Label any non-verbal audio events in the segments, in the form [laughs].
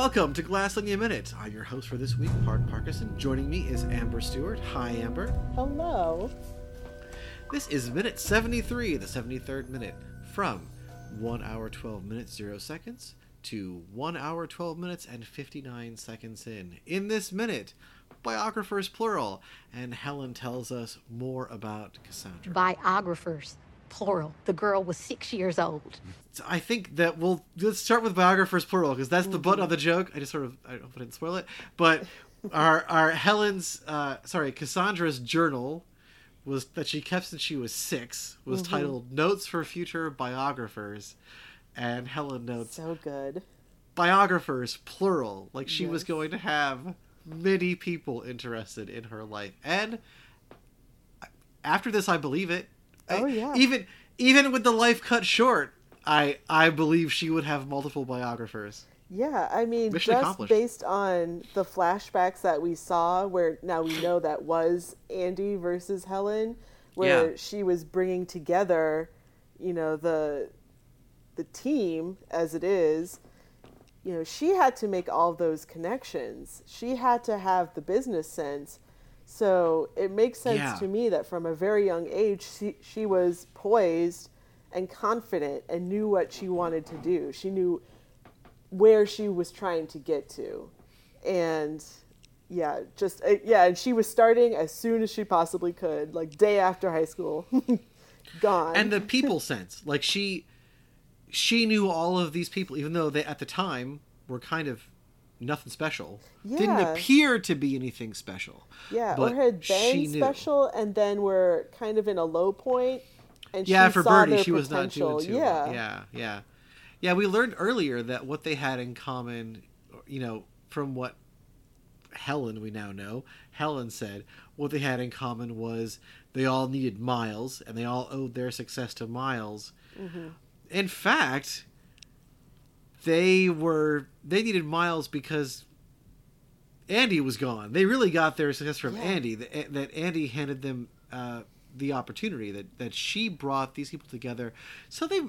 welcome to Glass Onion Minute. I'm your host for this week, Park Parkinson. Joining me is Amber Stewart. Hi, Amber. Hello. This is minute 73, the 73rd minute, from 1 hour 12 minutes 0 seconds to 1 hour 12 minutes and 59 seconds in. In this minute, biographers plural, and Helen tells us more about Cassandra. Biographers, plural. The girl was six years old. I think that we'll let's start with biographers plural because that's the butt of the mm-hmm. joke. I just sort of I hope I didn't spoil it, but our our Helen's uh, sorry Cassandra's journal was that she kept since she was six was mm-hmm. titled Notes for Future Biographers, and Helen notes So good. biographers plural like she was going to have many people interested in her life and uh, after this i believe it Oh, I- yeah. even even with the life cut short i i believe she would have multiple biographers Yeah, I mean, Mission just based on the flashbacks that we saw, where now we know that was Andy versus Helen, where Yeah. she was bringing together, you know, the the team as it is. You know, she had to make all those connections. She had to have the business sense. So it makes sense Yeah. to me that from a very young age, she, she was poised and confident and knew what she wanted to do. She knew where she was trying to get to and yeah just uh, yeah and she was starting as soon as she possibly could like day after high school [laughs] gone and the [laughs] people sense like she she knew all of these people even though they at the time were kind of nothing special. Yeah. didn't appear to be anything special. Yeah but or had she been special and then were kind of in a low point and yeah she for birdie she was not doing too yeah. Well. yeah yeah. Yeah we learned earlier that what they had in common you know from what helen we now know helen said what they had in common was they all needed miles and they all owed their success to miles. Mm-hmm. in fact they were they needed miles because andy was gone they really got their success from Yeah. andy that, that andy handed them uh, the opportunity that that she brought these people together so they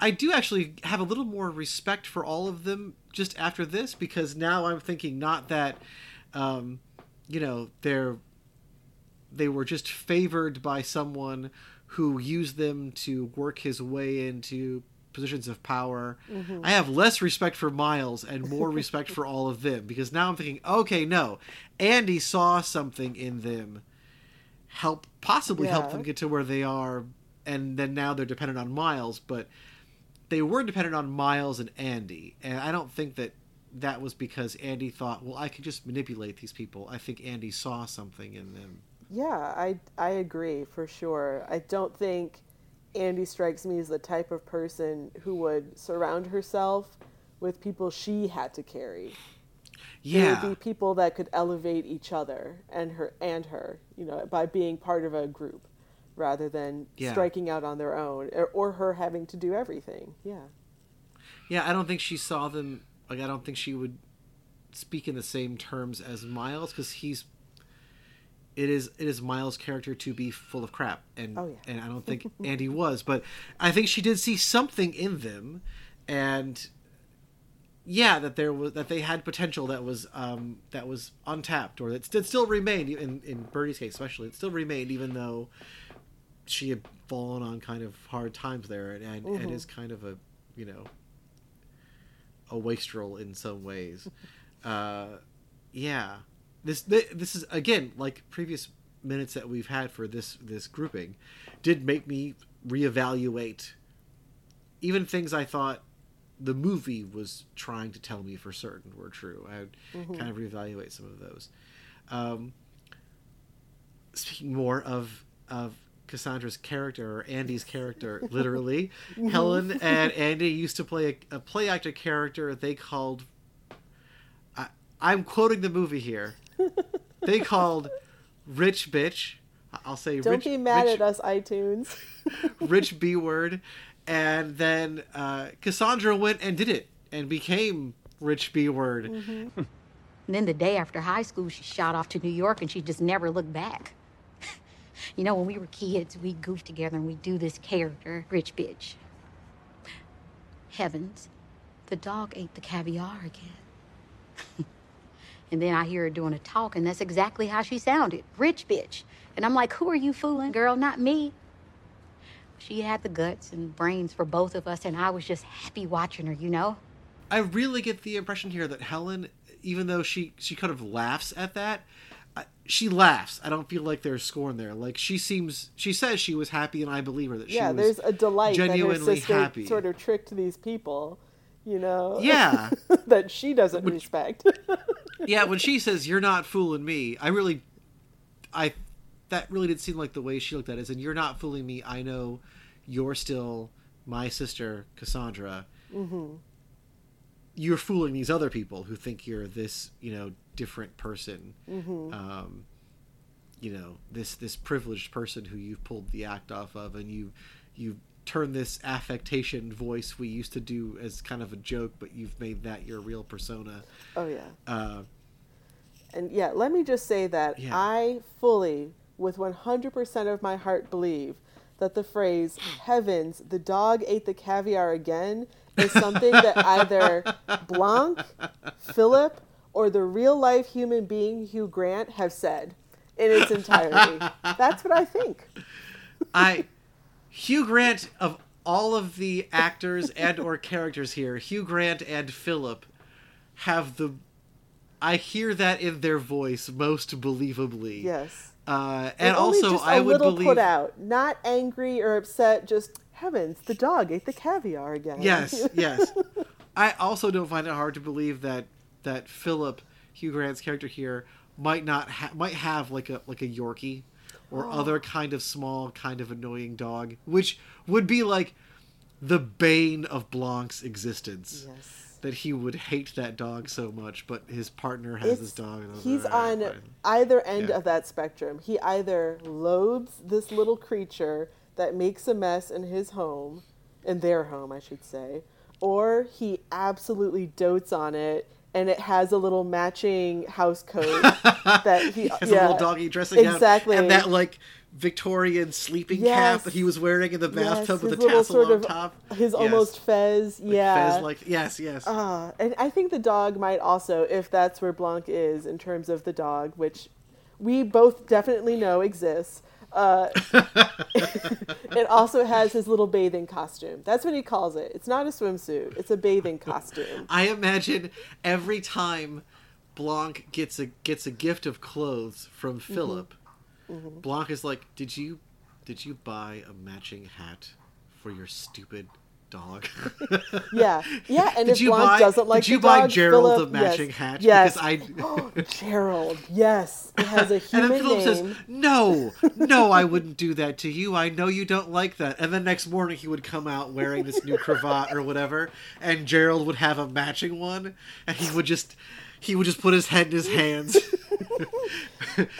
i do actually have a little more respect for all of them just after this because now i'm thinking not that um, you know they're they were just favored by someone who used them to work his way into positions of power. Mm-hmm. I have less respect for Miles and more [laughs] respect for all of them because now I'm thinking, okay, no, Andy saw something in them, help possibly help them get to where they are, and then now they're dependent on Miles, but they were dependent on Miles and Andy, and I don't think that that was because Andy thought, well, I could just manipulate these people. I think Andy saw something in them. Yeah, I I agree for sure. I don't think Andy strikes me as the type of person who would surround herself with people she had to carry. It Yeah. would be people that could elevate each other and her and her, you know, by being part of a group rather than Yeah. striking out on their own or, or her having to do everything. Yeah. Yeah, I don't think she saw them. Like, I don't think she would speak in the same terms as Miles because he's. It is it is Miles' character to be full of crap, and Oh, yeah. and I don't think [laughs] Andy was, but I think she did see something in them, and yeah, that there was that they had potential that was um, that was untapped, or that st- still remained in in Birdie's case, especially it still remained even though she had fallen on kind of hard times there, and and, and is kind of a you know a wastrel in some ways. [laughs] Uh, yeah, this this is again like previous minutes that we've had for this this grouping, did make me reevaluate even things I thought the movie was trying to tell me for certain were true. I would kind of reevaluate some of those. Um, speaking more of of Cassandra's character or Andy's character, [laughs] literally, Helen and Andy used to play a, a play actor character they called. I, I'm quoting the movie here. [laughs] They called Rich Bitch. I'll say Don't Rich, be mad Rich, at us, iTunes. [laughs] Rich [laughs] B word, and then uh, Cassandra went and did it and became Rich B word. And then the day after high school, she shot off to New York and she just never looked back. you know, when we were kids, we goofed together and we do this character, rich bitch. Heavens, the dog ate the caviar again. And then I hear her doing a talk, and that's exactly how she sounded rich bitch. And I'm like, who are you fooling, girl? Not me. She had the guts and brains for both of us, and I was just happy watching her, you know? I really get the impression here that Helen, even though she she kind of laughs at that, she laughs. I don't feel like there's scorn there. Like she seems, she says she was happy, and I believe her that she yeah, was there's a delight that her genuinely sister happy. sort of tricked these people, you know? Yeah. [laughs] that she doesn't respect. [laughs] yeah, when she says "You're not fooling me," I really, I, that really did seem like the way she looked at it. Is, and you're not fooling me. I know you're still my sister, Cassandra. Mm-hmm. You're fooling these other people who think you're this, you know, different person. Mm-hmm. Um, you know, this this privileged person who you've pulled the act off of, and you you turn this affectation voice we used to do as kind of a joke, but you've made that your real persona. oh, yeah. Uh, And yeah, let me just say that Yeah. I fully, with 100% of my heart, believe that the phrase, heavens, the dog ate the caviar again, is something that [laughs] either Blanc, Philip, or the real life human being Hugh Grant have said in its entirety. [laughs] That's what I think. I Hugh Grant of all of the actors and or characters here, Hugh Grant and Philip have the I hear that in their voice most believably. Yes. Uh, and only also just a I would little believe put out, not angry or upset, just heavens, the dog ate the caviar again. Yes, [laughs] yes. I also don't find it hard to believe that that Philip Hugh Grant's character here might not ha- might have like a like a Yorkie or oh. other kind of small kind of annoying dog, which would be like the bane of Blanc's existence. Yes. That he would hate that dog so much, but his partner has this dog. and he's like, "Alright, on fine." either end Yeah. of that spectrum. He either loathes this little creature that makes a mess in his home, in their home, I should say, or he absolutely dotes on it. And it has a little matching house coat [laughs] that he, He has yeah, a little doggy dressing gown, exactly, and that like Victorian sleeping cap that he was wearing in the Yes, bathtub with his the tassel sort on of top. his Yes. almost fez, Like yeah, Fez like yes, yes. Ah, and I think the dog might also, if that's where Blanc is in terms of the dog, which we both definitely know exists. Uh, [laughs] it also has his little bathing costume. That's what he calls it. It's not a swimsuit. It's a bathing costume. I imagine every time Blanc gets a gets a gift of clothes from Mm-hmm. Philip, Blanc is like, "Did you did you buy a matching hat for your stupid dog?" [laughs] Yeah, yeah. And Did if you Blanc buy- doesn't like did you the buy dog, Gerald Philip, a matching yes, hat? Yes. Because I- [gasps] oh, Gerald. Yes, it has a [laughs] And then human Philip name. says, "No, no, I [laughs] wouldn't do that to you. I know you don't like that." And then next morning he would come out wearing this new cravat or whatever, and Gerald would have a matching one, and he would just he would just put his head in his hands.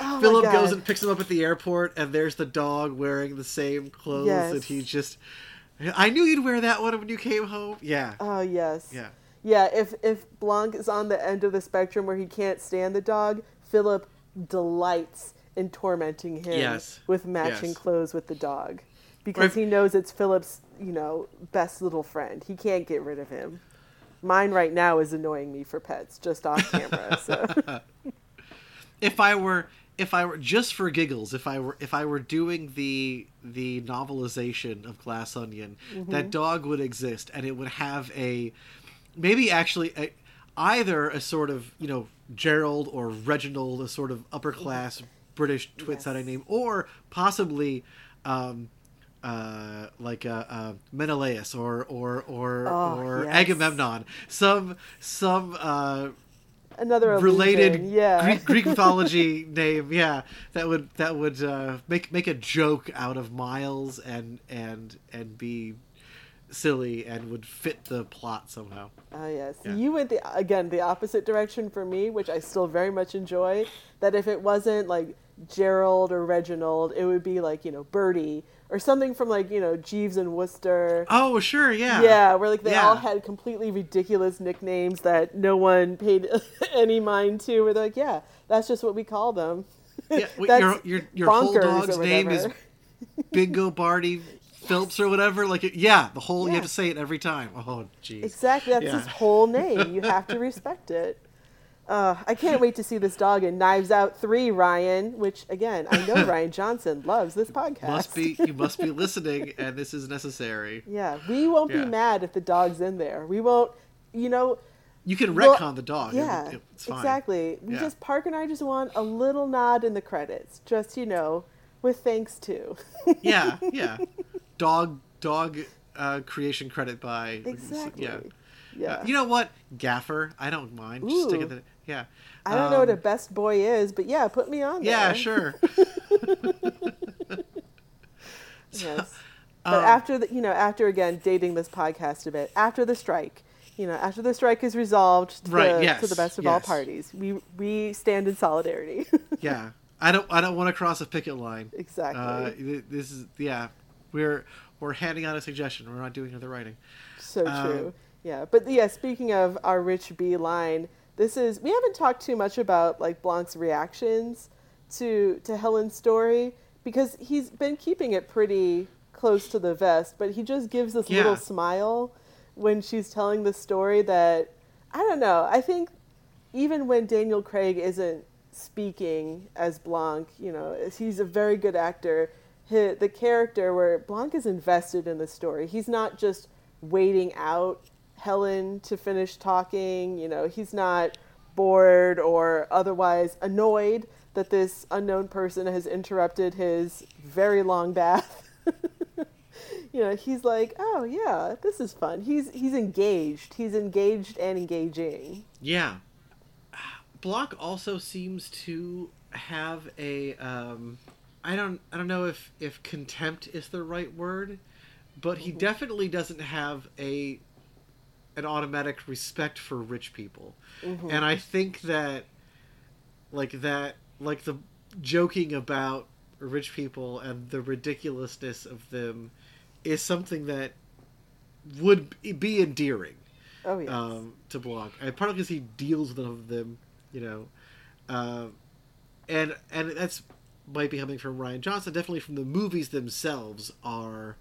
Oh Philip goes and picks him up at the airport, and there's the dog wearing the same clothes, Yes. and he just. I knew you'd wear that one when you came home. Yeah, Oh yes. yeah. Yeah, if if Blanc is on the end of the spectrum where he can't stand the dog, Philip delights in tormenting him Yes. with matching Yes. clothes with the dog. Because Right. he knows it's Philip's, you know, best little friend. He can't get rid of him. Mine right now is annoying me for pets, just off camera. So [laughs] if I were if I were just for giggles, if I were if I were doing the the novelization of Glass Onion, Mm-hmm. that dog would exist and it would have a maybe actually a, either a sort of you know Gerald or Reginald, a sort of upper class British twit sounding name, or possibly. Um, uh, like uh, uh, Menelaus or or or Oh, or yes. Agamemnon, some some uh, another related illusion, yeah. Greek, [laughs] Greek mythology name, yeah, that would that would uh, make make a joke out of Miles and and and be silly and would fit the plot somehow. Oh yes, Yeah. you went the again the opposite direction for me, which I still very much enjoy. That if it wasn't like Gerald or Reginald, it would be like you know Bertie or something from like you know Jeeves and Wooster. Oh, sure, yeah, Yeah, where like they Yeah. all had completely ridiculous nicknames that no one paid [laughs] any mind to. Where they're like, yeah, that's just what we call them. yeah. [laughs] Your your your whole dog's name is whatever. [laughs] Bingo Barty Phelps or whatever. Like, yeah, the whole you have to say it every time. Oh, jeez. Exactly, that's Yeah. his whole name. You have to respect it. Uh, I can't wait to see this dog in Knives Out 3, Rian, which, again, I know [laughs] Rian Johnson loves this podcast. Must be you must be listening, and this is necessary. Yeah, we won't Yeah. be mad if the dog's in there. We won't, you know. You can well, retcon the dog. Yeah, it- it's fine. exactly. We Yeah. just Park and I just want a little nod in the credits, just you know, with thanks to. Yeah, yeah. [laughs] Dog dog uh, creation credit by exactly. Yeah. Yeah. Uh, you know what? Gaffer. I don't mind. Just stick it. The, yeah. I don't know what a Um, best boy is, but yeah, put me on there. Yeah, sure. [laughs] [laughs] Yes. Um, But after the, you know, after again dating this podcast a bit, after the strike, you know, after the strike is resolved to, Right, the, yes, to the best of all parties, we we stand in solidarity. [laughs] yeah. I don't. I don't want to cross a picket line. Exactly. Uh, this is yeah. We're we're handing out a suggestion. We're not doing other writing. so Um, true. Yeah, but yeah, speaking of our Rich B line, this is we haven't talked too much about like Blanc's reactions to to Helen's story because he's been keeping it pretty close to the vest, but he just gives this Yeah. little smile when she's telling the story that I don't know. I think even when Daniel Craig isn't speaking as Blanc, you know, he's a very good actor. The character where Blanc is invested in the story. He's not just waiting out Helen to finish talking. You know, he's not bored or otherwise annoyed that this unknown person has interrupted his very long bath. [laughs] you know, he's like, "Oh yeah, this is fun." He's he's engaged. He's engaged and engaging. Yeah. Blanc also seems to have a um I don't I don't know if if contempt is the right word, but he definitely doesn't have a an automatic respect for rich people. And I think that like that like the joking about rich people and the ridiculousness of them is something that would be endearing Oh yes. um, to Blanc, and partly because he deals with them, you know, uh, and and that's might be coming from Rian Johnson. Definitely from the movies themselves are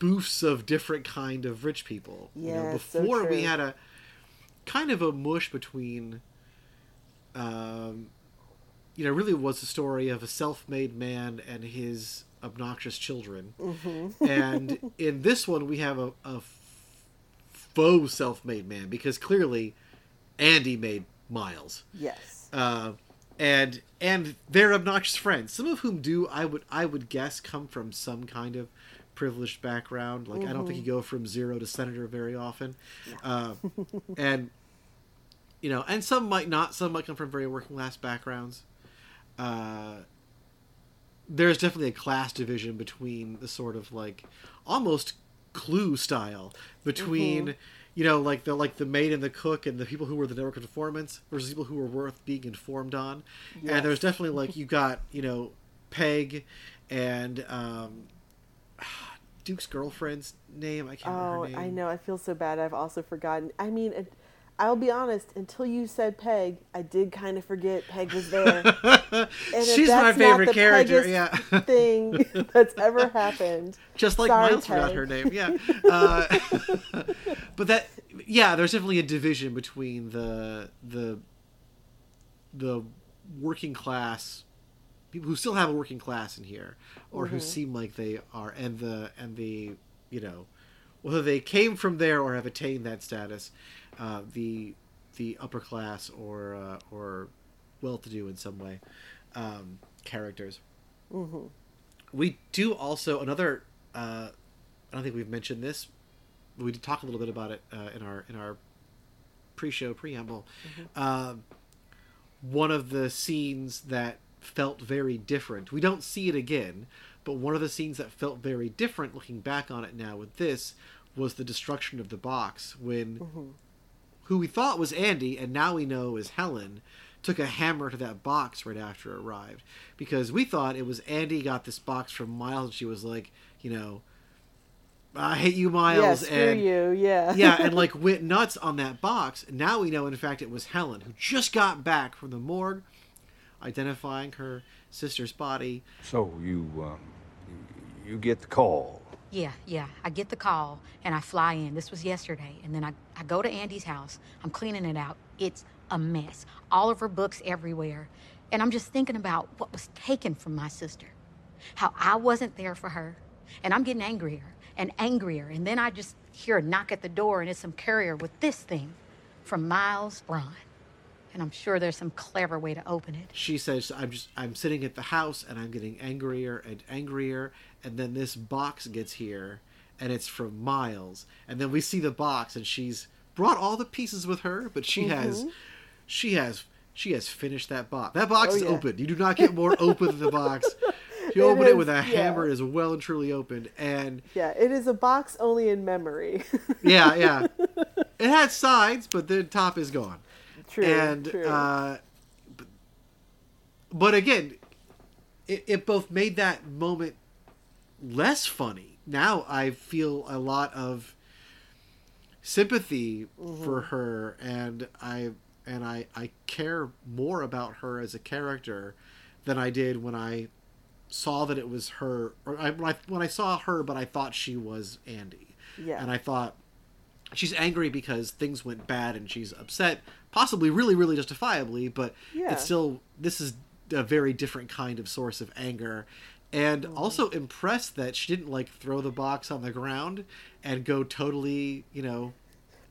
spoofs of different kind of rich people. you know, Yes, so before we had a kind of a mush between. Um, you know, really was the story of a self-made man and his obnoxious children. Mm-hmm. and [laughs] in this one, we have a, a faux self-made man because clearly Andy made Miles, yes. uh, and and they're obnoxious friends. Some of whom do I would I would guess come from some kind of privileged background. Like I don't think you go from zero to senator very often, uh, [laughs] and you know, and some might not. Some might come from very working class backgrounds. Uh, there's definitely a class division between the sort of like almost clue style between you know like the like the maid and the cook and the people who were the network informants versus people who were worth being informed on and there's definitely like you got you know peg and um duke's girlfriend's name i can't Oh, remember her name I know. I feel so bad. I've also forgotten. I mean, I'll be honest. Until you said Peg, I did kind of forget Peg was there. [laughs] And she's my favorite character yeah thing [laughs] that's ever happened. just like Sorry, Miles forgot her name. Yeah, uh, [laughs] but that yeah, there's definitely a division between the the the working class people who still have a working class in here, or Mm-hmm. who seem like they are, and the and the you know whether they came from there or have attained that status, uh, the the upper class or uh, or well-to-do in some way um, characters. We do also another uh, i don't think we've mentioned this but we did talk a little bit about it uh, in our in our pre-show preamble. Um, one of the scenes that felt very different we don't see it again but one of the scenes that felt very different looking back on it now with this was the destruction of the box when mm-hmm. who we thought was Andy and now we know is Helen, took a hammer to that box right after it arrived. Because we thought it was Andy got this box from Miles and she was like, you know, I hate you, Yeah, Miles. screw and you. Yeah. [laughs] yeah, and like [laughs] went nuts on that box. Now we know, in fact, it was Helen who just got back from the morgue, identifying her sister's body. So you, um, you get the call. Yeah, yeah. I get the call and I fly in. This was yesterday. And then I, I go to Andy's house. I'm cleaning it out. It's a mess. All of her books everywhere. And I'm just thinking about what was taken from my sister, how I wasn't there for her. And I'm getting angrier and angrier. And then I just hear a knock at the door and it's some courier with this thing from Miles Bron. And I'm sure there's some clever way to open it. She says, "I'm just I'm sitting at the house and I'm getting angrier and angrier, and then this box gets here, and it's from Miles, and then we see the box, and she's brought all the pieces with her, but she mm-hmm. has, she has." She has finished that box. That box Oh, is yeah. open. You do not get more open than the [laughs] box. You It open it with a yeah. hammer. It is well and truly opened. And Yeah, it is a box only in memory. yeah, yeah. [laughs] It had sides, but the top is gone. True. and true. uh, but, again, it, it both made that moment less funny. Now I feel a lot of sympathy Mm-hmm. for her, and I and I I care more about her as a character than I did when I saw that it was her or I, when I when I saw her, but I thought she was Andy. Yeah. and I thought she's angry because things went bad and she's upset possibly really really justifiably but Yeah. it's still this is a very different kind of source of anger and Mm-hmm. also impressed that she didn't like throw the box on the ground and go totally you know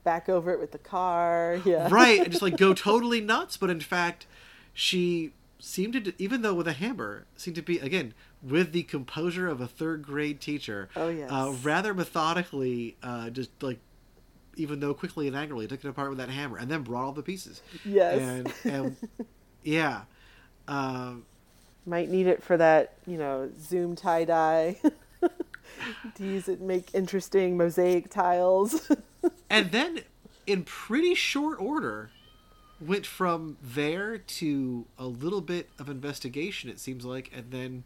Back over it with the car. [laughs] Yeah. right and just like go [laughs] totally nuts but in fact she seemed to even though with a hammer seemed to be again with the composure of a third grade teacher Oh, yes. uh, rather methodically uh, just like even though quickly and angrily took it apart with that hammer and then brought all the pieces Yes. and, and [laughs] yeah um, Might need it for that, you know, zoom tie dye. [laughs] to use it, make interesting mosaic tiles. [laughs] and then in pretty short order went from there to a little bit of investigation it seems like and then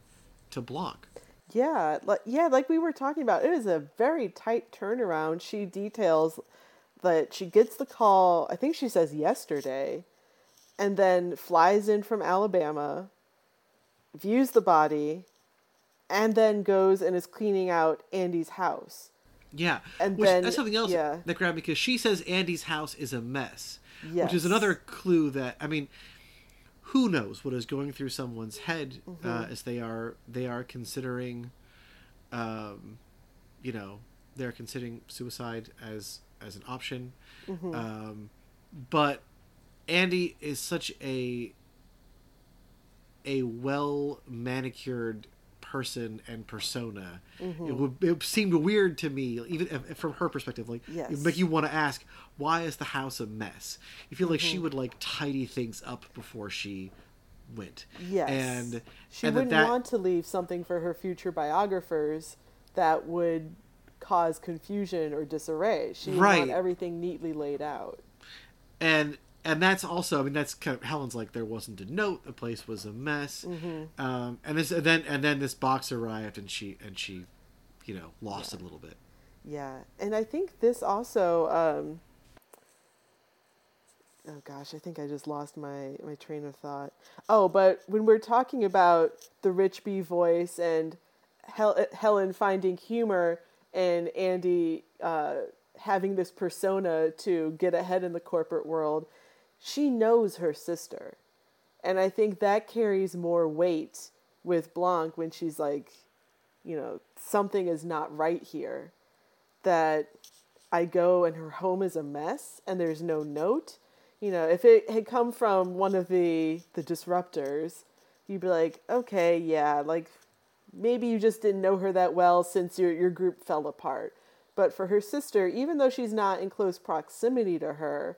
to Blanc. Yeah, like yeah, like we were talking about, it is a very tight turnaround. She details that she gets the call, I think she says yesterday, and then flies in from Alabama, views the body, and then goes and is cleaning out Andy's house. Yeah, And which then- that's something else yeah. that grabbed me because she says Andy's house is a mess, which is another clue that I mean, who knows what is going through someone's head Mm-hmm. uh, as they are they are considering, um, you know, they're considering suicide as as an option, Mm-hmm. um, but Andy is such a a well manicured person and persona. Mm-hmm. It would it seemed weird to me, even if, from her perspective. Like, it Yes. would make you want to ask, why is the house a mess? You feel like she Mm-hmm. would like tidy things up before she went. Yes. and she and wouldn't that- want to leave something for her future biographers that would cause confusion or disarray. She Right. everything neatly laid out. and and that's also I mean that's kind of Helen's like there wasn't a note the place was a mess Mm-hmm. um, and this and then and then this box arrived and she and she you know lost it a little bit Yeah, and I think this also. Um, oh gosh, I think I just lost my my train of thought. Oh, but when we're talking about the Rich B voice and Hel- Helen finding humor and Andy uh, having this persona to get ahead in the corporate world, she knows her sister, and I think that carries more weight with Blanc when she's like, you know, something is not right here that I go and her home is a mess and there's no note. You know, if it had come from one of the the disruptors, you'd be like, okay, yeah, like maybe you just didn't know her that well since your your group fell apart. But for her sister, even though she's not in close proximity to her,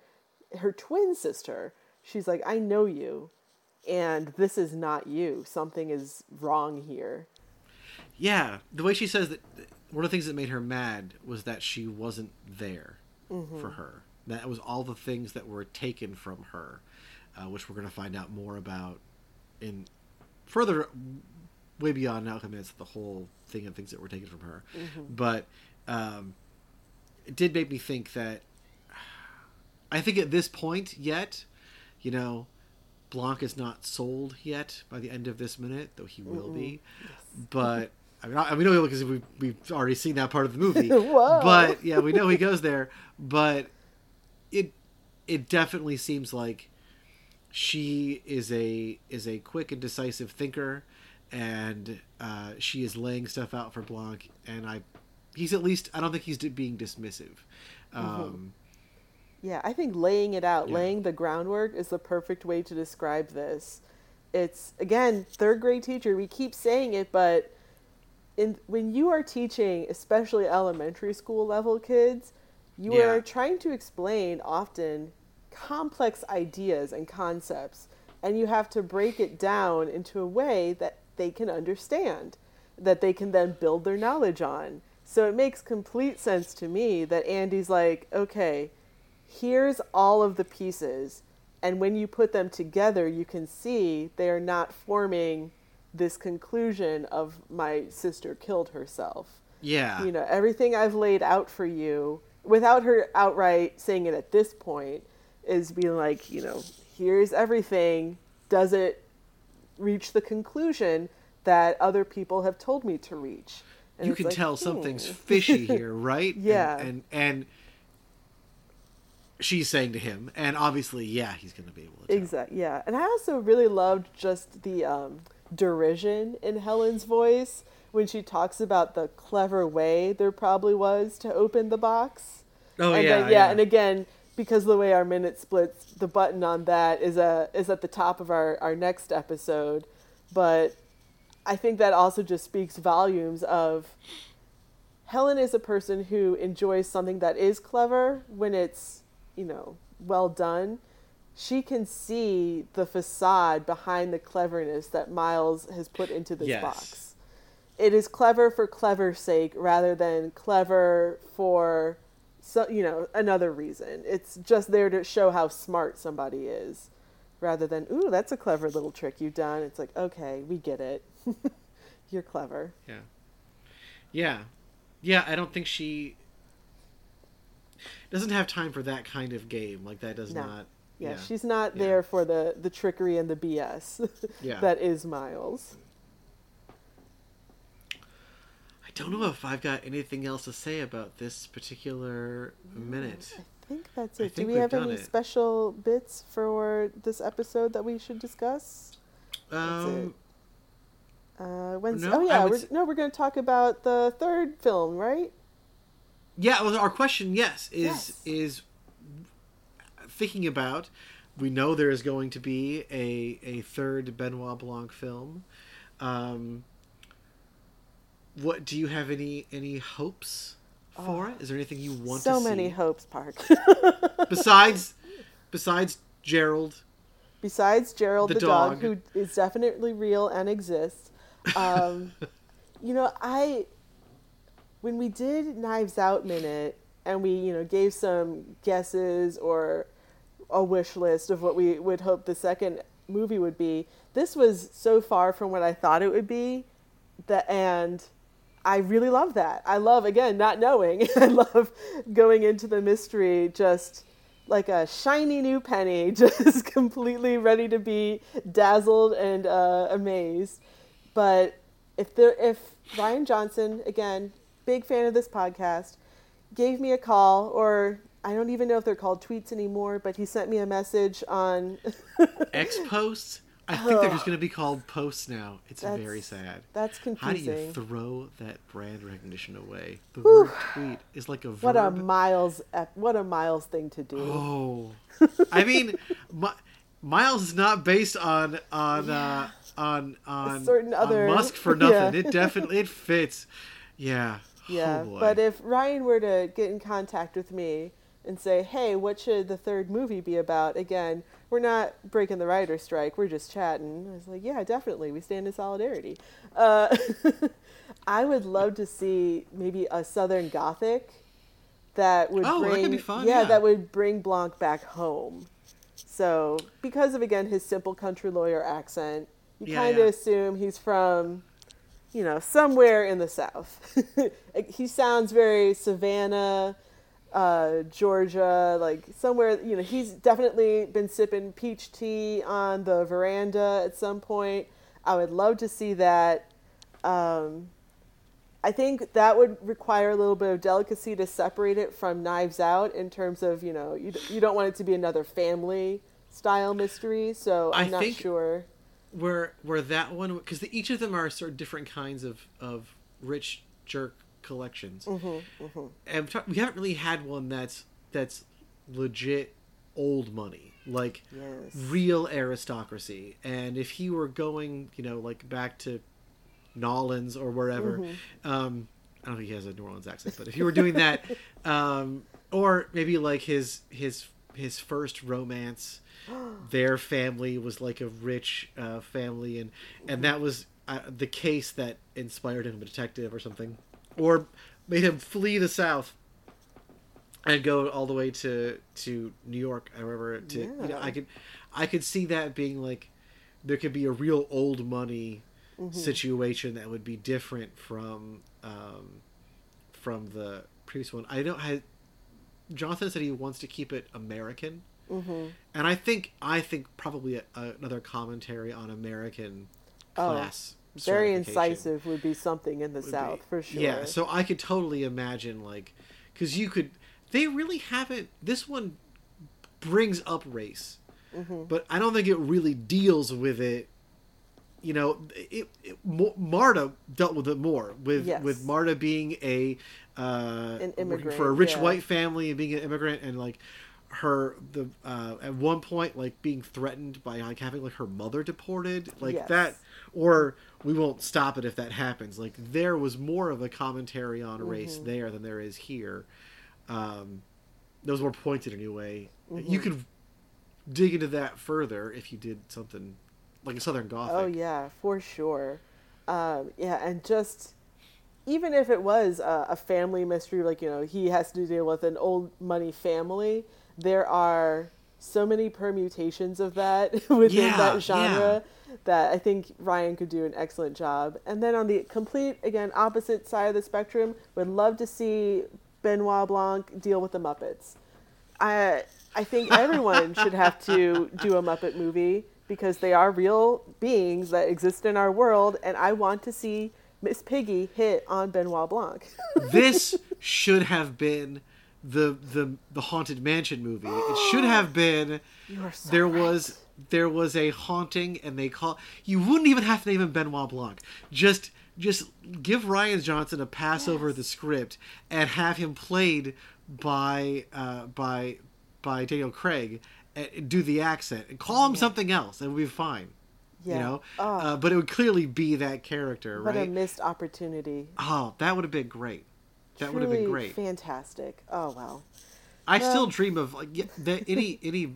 her twin sister, she's like, I know you, and this is not you. Something is wrong here. yeah the way she says that one of the things that made her mad was that she wasn't there Mm-hmm. for her that was all the things that were taken from her uh, which we're going to find out more about in further way beyond now. I mean, it's the whole thing of things that were taken from her. But um, it did make me think that I think at this point yet, you know, Blanc is not sold yet by the end of this minute, though he will be. But I mean, I, we know because we've we've already seen that part of the movie. [laughs] But yeah, we know he goes there. But it it definitely seems like she is a is a quick and decisive thinker, and uh, she is laying stuff out for Blanc. And I, he's at least I don't think he's being dismissive. Um, Yeah, I think laying it out, Yeah. laying the groundwork is the perfect way to describe this. It's again, third grade teacher, we keep saying it, but in when you are teaching, especially elementary school level kids, you Yeah. are trying to explain often complex ideas and concepts, and you have to break it down into a way that they can understand, that they can then build their knowledge on. So it makes complete sense to me that Andy's like, okay, here's all of the pieces, and when you put them together, you can see they are not forming this conclusion of my sister killed herself. Yeah, you know everything i've laid out for you without her outright saying it at this point is being like you know here's everything. Does it reach the conclusion that other people have told me to reach And you can like, tell hmm. something's fishy here, [laughs] right? Yeah. and, and she's saying to him, and obviously, yeah, he's going to be able to. Tell. Exactly. Yeah, and I also really loved just the um, derision in Helen's voice when she talks about the clever way there probably was to open the box. Oh and yeah, then, yeah, and again, because of the way our minute splits, the button on that is a is at the top of our our next episode, but I think that also just speaks volumes of Helen is a person who enjoys something that is clever when it's, you know, well done. She can see the facade behind the cleverness that Miles has put into this Yes. box. It is clever for clever's sake rather than clever for so, you know, another reason. It's just there to show how smart somebody is rather than, ooh, that's a clever little trick you've done. It's like, okay, we get it. [laughs] You're clever. Yeah. Yeah. Yeah, I don't think she doesn't have time for that kind of game. Like that does No. not Yeah, she's not Yeah. there for the the trickery and the BS Yeah. [laughs] that is Miles. I don't know if I've got anything else to say about this particular minute. I think that's I it. Do think we we've any it. special bits for this episode that we should discuss? Um Uh, when's, No, oh yeah, we're, s- no, we're going to talk about the third film, right? yeah, well, our question yes is Yes. is thinking about we know there is going to be a a third Benoit Blanc film. Um what do you have any any hopes for it? Is there anything you want so to see? So many hopes, Park. [laughs] besides besides Gerald. Besides Gerald The the, dog. dog. who is definitely real and exists. Um, [laughs] you know, I when we did Knives Out minute and we, you know, gave some guesses or a wish list of what we would hope the second movie would be, this was so far from what I thought it would be that and I really love that. I love again not knowing. [laughs] I love going into the mystery just like a shiny new penny, [laughs] just completely ready to be dazzled and uh, amazed. But if there, if Rian Johnson, again, big fan of this podcast, gave me a call, or I don't even know if they're called tweets anymore, but he sent me a message on. [laughs] X posts. I think they're just going to be called posts now. It's That's- very sad. That's confusing. How do you throw that brand recognition away? The word tweet is like a verb. what a miles, what a miles thing to do. oh, I mean, [laughs] Mi- Miles is not based on on uh, on on, certain on other- Musk for [laughs] yeah. nothing. It definitely it fits. Yeah. Yeah, Oh, but if Rian were to get in contact with me and say, "Hey, what should the third movie be about?" Again, we're not breaking the writer strike. We're just chatting. I was like, "Yeah, definitely. We stand in solidarity." Uh, [laughs] I would love to see maybe a Southern Gothic that would Oh, that bring, be fun, yeah, yeah. that would bring Blanc back home. So, because of again his simple country lawyer accent, you Yeah, kind yeah. of assume he's from you know, somewhere in the South. [laughs] he sounds very Savannah, uh, Georgia, like somewhere, you know, he's definitely been sipping peach tea on the veranda at some point. I would love to see that. Um, I think that would require a little bit of delicacy to separate it from Knives Out in terms of you know you you don't want it to be another family style mystery. So I'm I not think- sure. where where that one because each of them are sort of different kinds of of rich jerk collections. Mm-hmm, and ta- we haven't really had one that's that's legit old money like Yes. real aristocracy. And if he were going you know like back to Nolans or wherever Mm-hmm. um I don't think he has a New Orleans accent but if you were doing that [laughs] um or maybe like his his his first romance [gasps] their family was like a rich uh, family. And and that was uh, the case that inspired him a detective or something or made him flee the south and go all the way to to New York or wherever to you know I could I could see that being like there could be a real old money Mm-hmm. situation that would be different from um, from the previous one. I don't I Jonathan said he wants to keep it American. Mm-hmm. And I think I think probably a, another commentary on American Oh, class. Very incisive would be something in the South be- for sure. Yeah, so I could totally imagine like because you could they really haven't this one brings up race, Mm-hmm. but I don't think it really deals with it. You know, it, it Marta dealt with it more with Yes. with Marta being a uh, An immigrant, for a rich yeah. white family and being an immigrant and like her the uh, at one point like being threatened by like having like her mother deported like Yes. that or we won't stop it if that happens like there was more of a commentary on race Mm-hmm. there than there is here um that was more pointed anyway Mm-hmm. you could dig into that further if you did something like a southern gothic Oh yeah, for sure. Um, yeah, and just even if it was a, a family mystery, like you know, he has to deal with an old money family. There are so many permutations of that [laughs] within Yeah, that genre that I think Rian could do an excellent job. And then on the complete again opposite side of the spectrum, would love to see Benoit Blanc deal with the Muppets. I I think [laughs] everyone should have to do a Muppet movie because they are real beings that exist in our world, and I want to see Miss Piggy hit on Benoit Blanc. this [laughs] should have been the the the haunted mansion movie. It should have [gasps] been so there right. was there was a haunting and they call you wouldn't even have to name him benoit blanc. Just just give rian johnson a pass over the script and have him played by uh by by daniel craig and do the accent and call him something else. And we'd be fine you know? Oh. uh, but it would clearly be that character what a right? missed opportunity. oh that would have been great that would have been great Fantastic. Oh wow. I still dream of like yeah, that any [laughs] any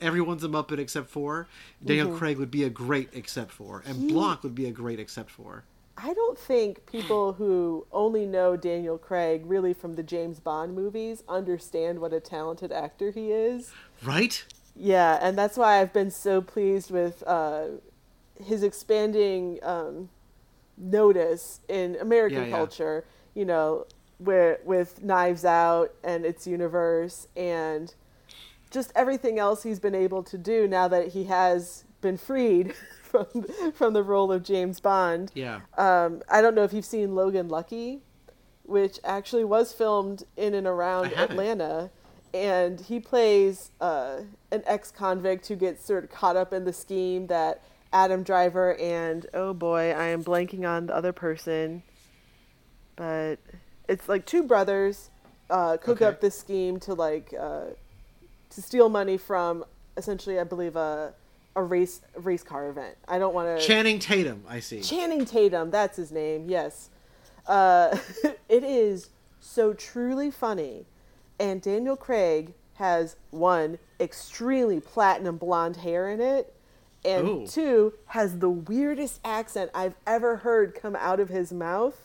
everyone's a Muppet except for Daniel Craig would be a great except for, and Mm-hmm. He- Blanc would be a great except for. I don't think people who only know Daniel Craig really from the James Bond movies understand what a talented actor he is. Right? Yeah, and that's why I've been so pleased with uh, his expanding um, notice in American Yeah, yeah. culture. You know, where with Knives Out and its universe, and just everything else he's been able to do now that he has been freed [laughs] from from the role of James Bond. Yeah. Um, I don't know if you've seen Logan Lucky, which actually was filmed in and around Atlanta. And he plays uh, an ex convict who gets sort of caught up in the scheme that Adam Driver and, oh boy, I am blanking on the other person. But it's like two brothers uh, cook Okay. up this scheme to like uh, to steal money from essentially, I believe, a a race race car event. I don't want to Channing Tatum, I see. Channing Tatum, that's his name. Yes, uh, [laughs] it is so truly funny, and Daniel Craig has one extremely platinum blonde hair in it, and Ooh. two has the weirdest accent I've ever heard come out of his mouth.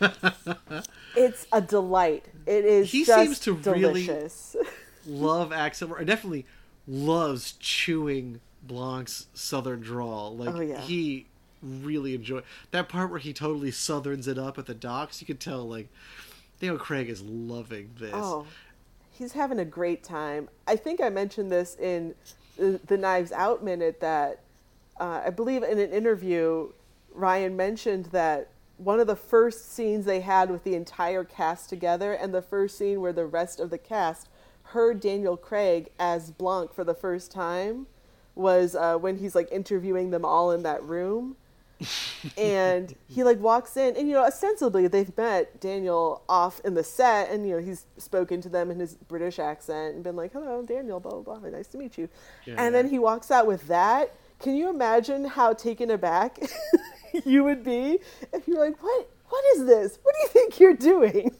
[laughs] it's a delight. It is. He seems to really- [laughs] Love accent. work. I definitely loves chewing Blanc's southern drawl. Like Oh, yeah. he really enjoy that part where he totally southerns it up at the docks. You could tell like Daniel Craig is loving this. Oh, he's having a great time. I think I mentioned this in the, Knives Out minute that uh, I believe in an interview, Rian mentioned that one of the first scenes they had with the entire cast together, and the first scene where the rest of the cast heard Daniel Craig as Blanc for the first time was uh, when he's like interviewing them all in that room. And he like walks in and you know ostensibly they've met daniel off in the set and you know he's spoken to them in his british accent and been like hello daniel blah blah blah nice to meet you Yeah, and then he walks out with that can you imagine how taken aback [laughs] you would be if you're like what what is this what do you think you're doing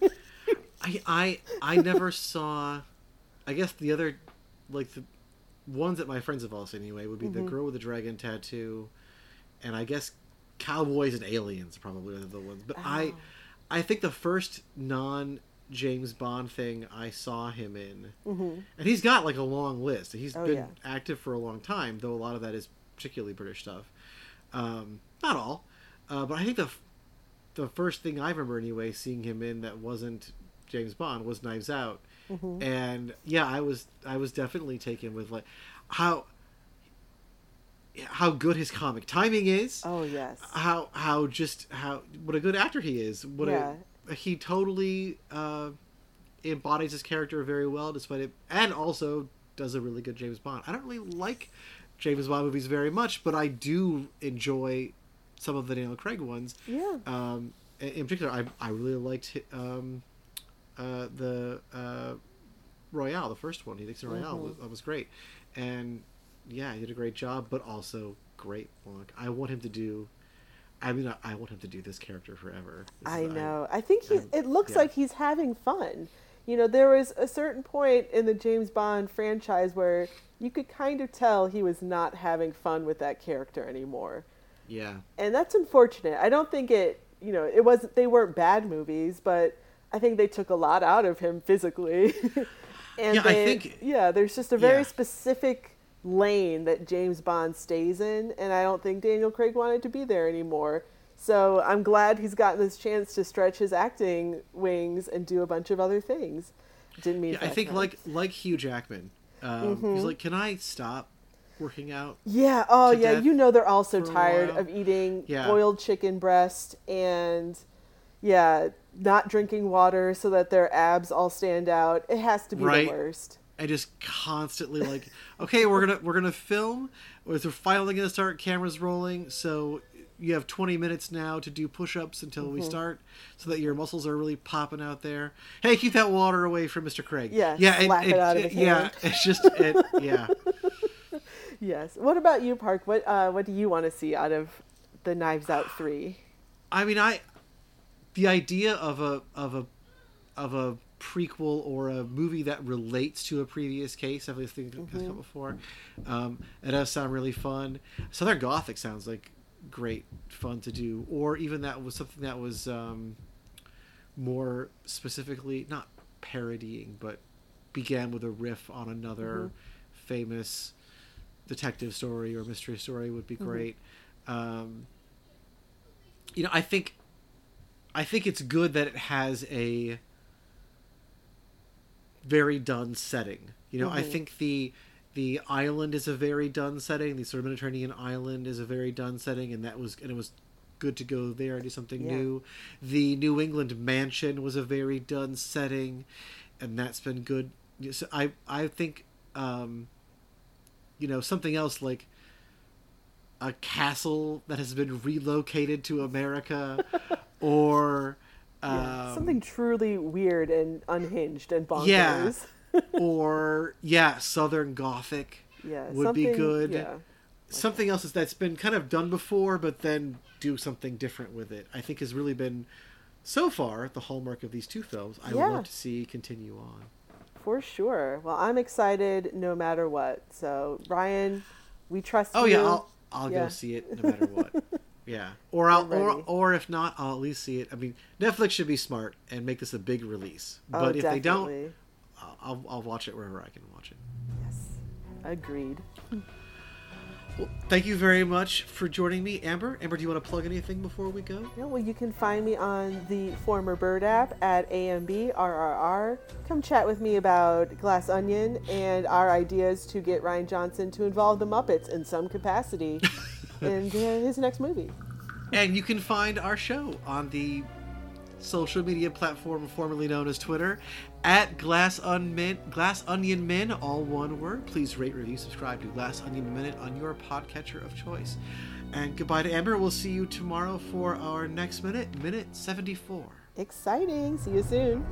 I I I never [laughs] saw. I guess the other, like the ones that my friends have all seen anyway, would be Mm-hmm. the girl with the dragon tattoo, and I guess cowboys and aliens probably are the ones. But I, Oh. I think the first non James Bond thing I saw him in, and he's got like a long list. He's Mm-hmm. Oh, been yeah. active for a long time, though a lot of that is particularly British stuff. Um, not all, uh, but I think the f- the first thing I remember anyway seeing him in that wasn't James Bond was Knives Out, Mm-hmm. and yeah, I was I was definitely taken with like how how good his comic timing is. oh yes How how just how what a good actor he is. What Yeah. a, he totally uh, embodies his character very well, despite it, and also does a really good James Bond. I don't really like James Bond movies very much, but I do enjoy some of the Daniel Craig ones. yeah Um, in particular, I, I really liked um, uh, the uh, Royale, the first one. He Nixon Royale was, that was great, and yeah, he did a great job, but also great Blanc. I want him to do. I mean, I, I want him to do this character forever. This I is- know. I think he. It looks yeah. like he's having fun. You know, there was a certain point in the James Bond franchise where you could kind of tell he was not having fun with that character anymore, yeah, and that's unfortunate. I don't think it. You know, it wasn't. They weren't bad movies, but I think they took a lot out of him physically. [laughs] and Yeah, I think- Yeah, there's just a very Yeah. specific lane that James Bond stays in, and I don't think Daniel Craig wanted to be there anymore. So I'm glad he's gotten this chance to stretch his acting wings and do a bunch of other things. Didn't mean. yeah. I think like like Hugh Jackman. Um, Mm-hmm. He's like, can I stop working out? Yeah. Oh, yeah. You know they're all so tired of eating Yeah. boiled chicken breast and yeah, not drinking water so that their abs all stand out. It has to be Right. the worst. And just constantly like, okay, we're gonna we're gonna film. We're finally gonna start. Cameras rolling. So you have 20 minutes now to do push-ups until Mm-hmm. we start, so that your muscles are really popping out there. Hey, keep that water away from Mr. Craig. Yeah, yeah, it out of yeah. [laughs] It's just it, [laughs] yeah. Yes. What about you, Park? What uh, what do you want to see out of the Knives Out three? I mean, I the idea of a of a of a prequel or a movie that relates to a previous case. I've think has come before. Um, it does sound really fun. Southern Gothic sounds like great fun to do, or even that was something that was um, more specifically not parodying, but began with a riff on another famous detective story or mystery story would be great. Um, you know, I think I think it's good that it has a very done setting. You know, I think the the island is a very done setting. The sort of Mediterranean island is a very done setting, and that was and it was good to go there and do something Yeah. new. The New England mansion was a very done setting, and that's been good. So I I think um, you know something else like a castle that has been relocated to America, [laughs] or Yeah, um, Something truly weird and unhinged and bonkers. Yeah. [laughs] or yeah, Southern Gothic yeah. would be good. Yeah. Something else that's been kind of done before, but then do something different with it. I think has really been so far the hallmark of these two films. I would Yeah. love to see continue on. For sure. Well, I'm excited no matter what. So, Rian, we trust Oh you. yeah, I'll I'll Yeah. go see it no matter what. [laughs] yeah, or I'll or or if not, I'll at least see it. I mean, Netflix should be smart and make this a big release. Oh, But if they don't. I'll, I'll I'll watch it wherever I can watch it. Yes. Agreed. Well, thank you very much for joining me, Amber. Amber, do you want to plug anything before we go? Yeah, well, you can find me on the former Bird app at AMBRRR. Come chat with me about Glass Onion and our ideas to get Rian Johnson to involve the Muppets in some capacity [laughs] [laughs] in his next movie. and you can find our show on the social media platform formerly known as Twitter at Glass, Unmin- Glass Onion Men, all one word. Please rate, review, subscribe to Glass Onion Minute on your podcatcher of choice. And goodbye to Amber. We'll see you tomorrow for our next minute, minute 74. Exciting. See you soon.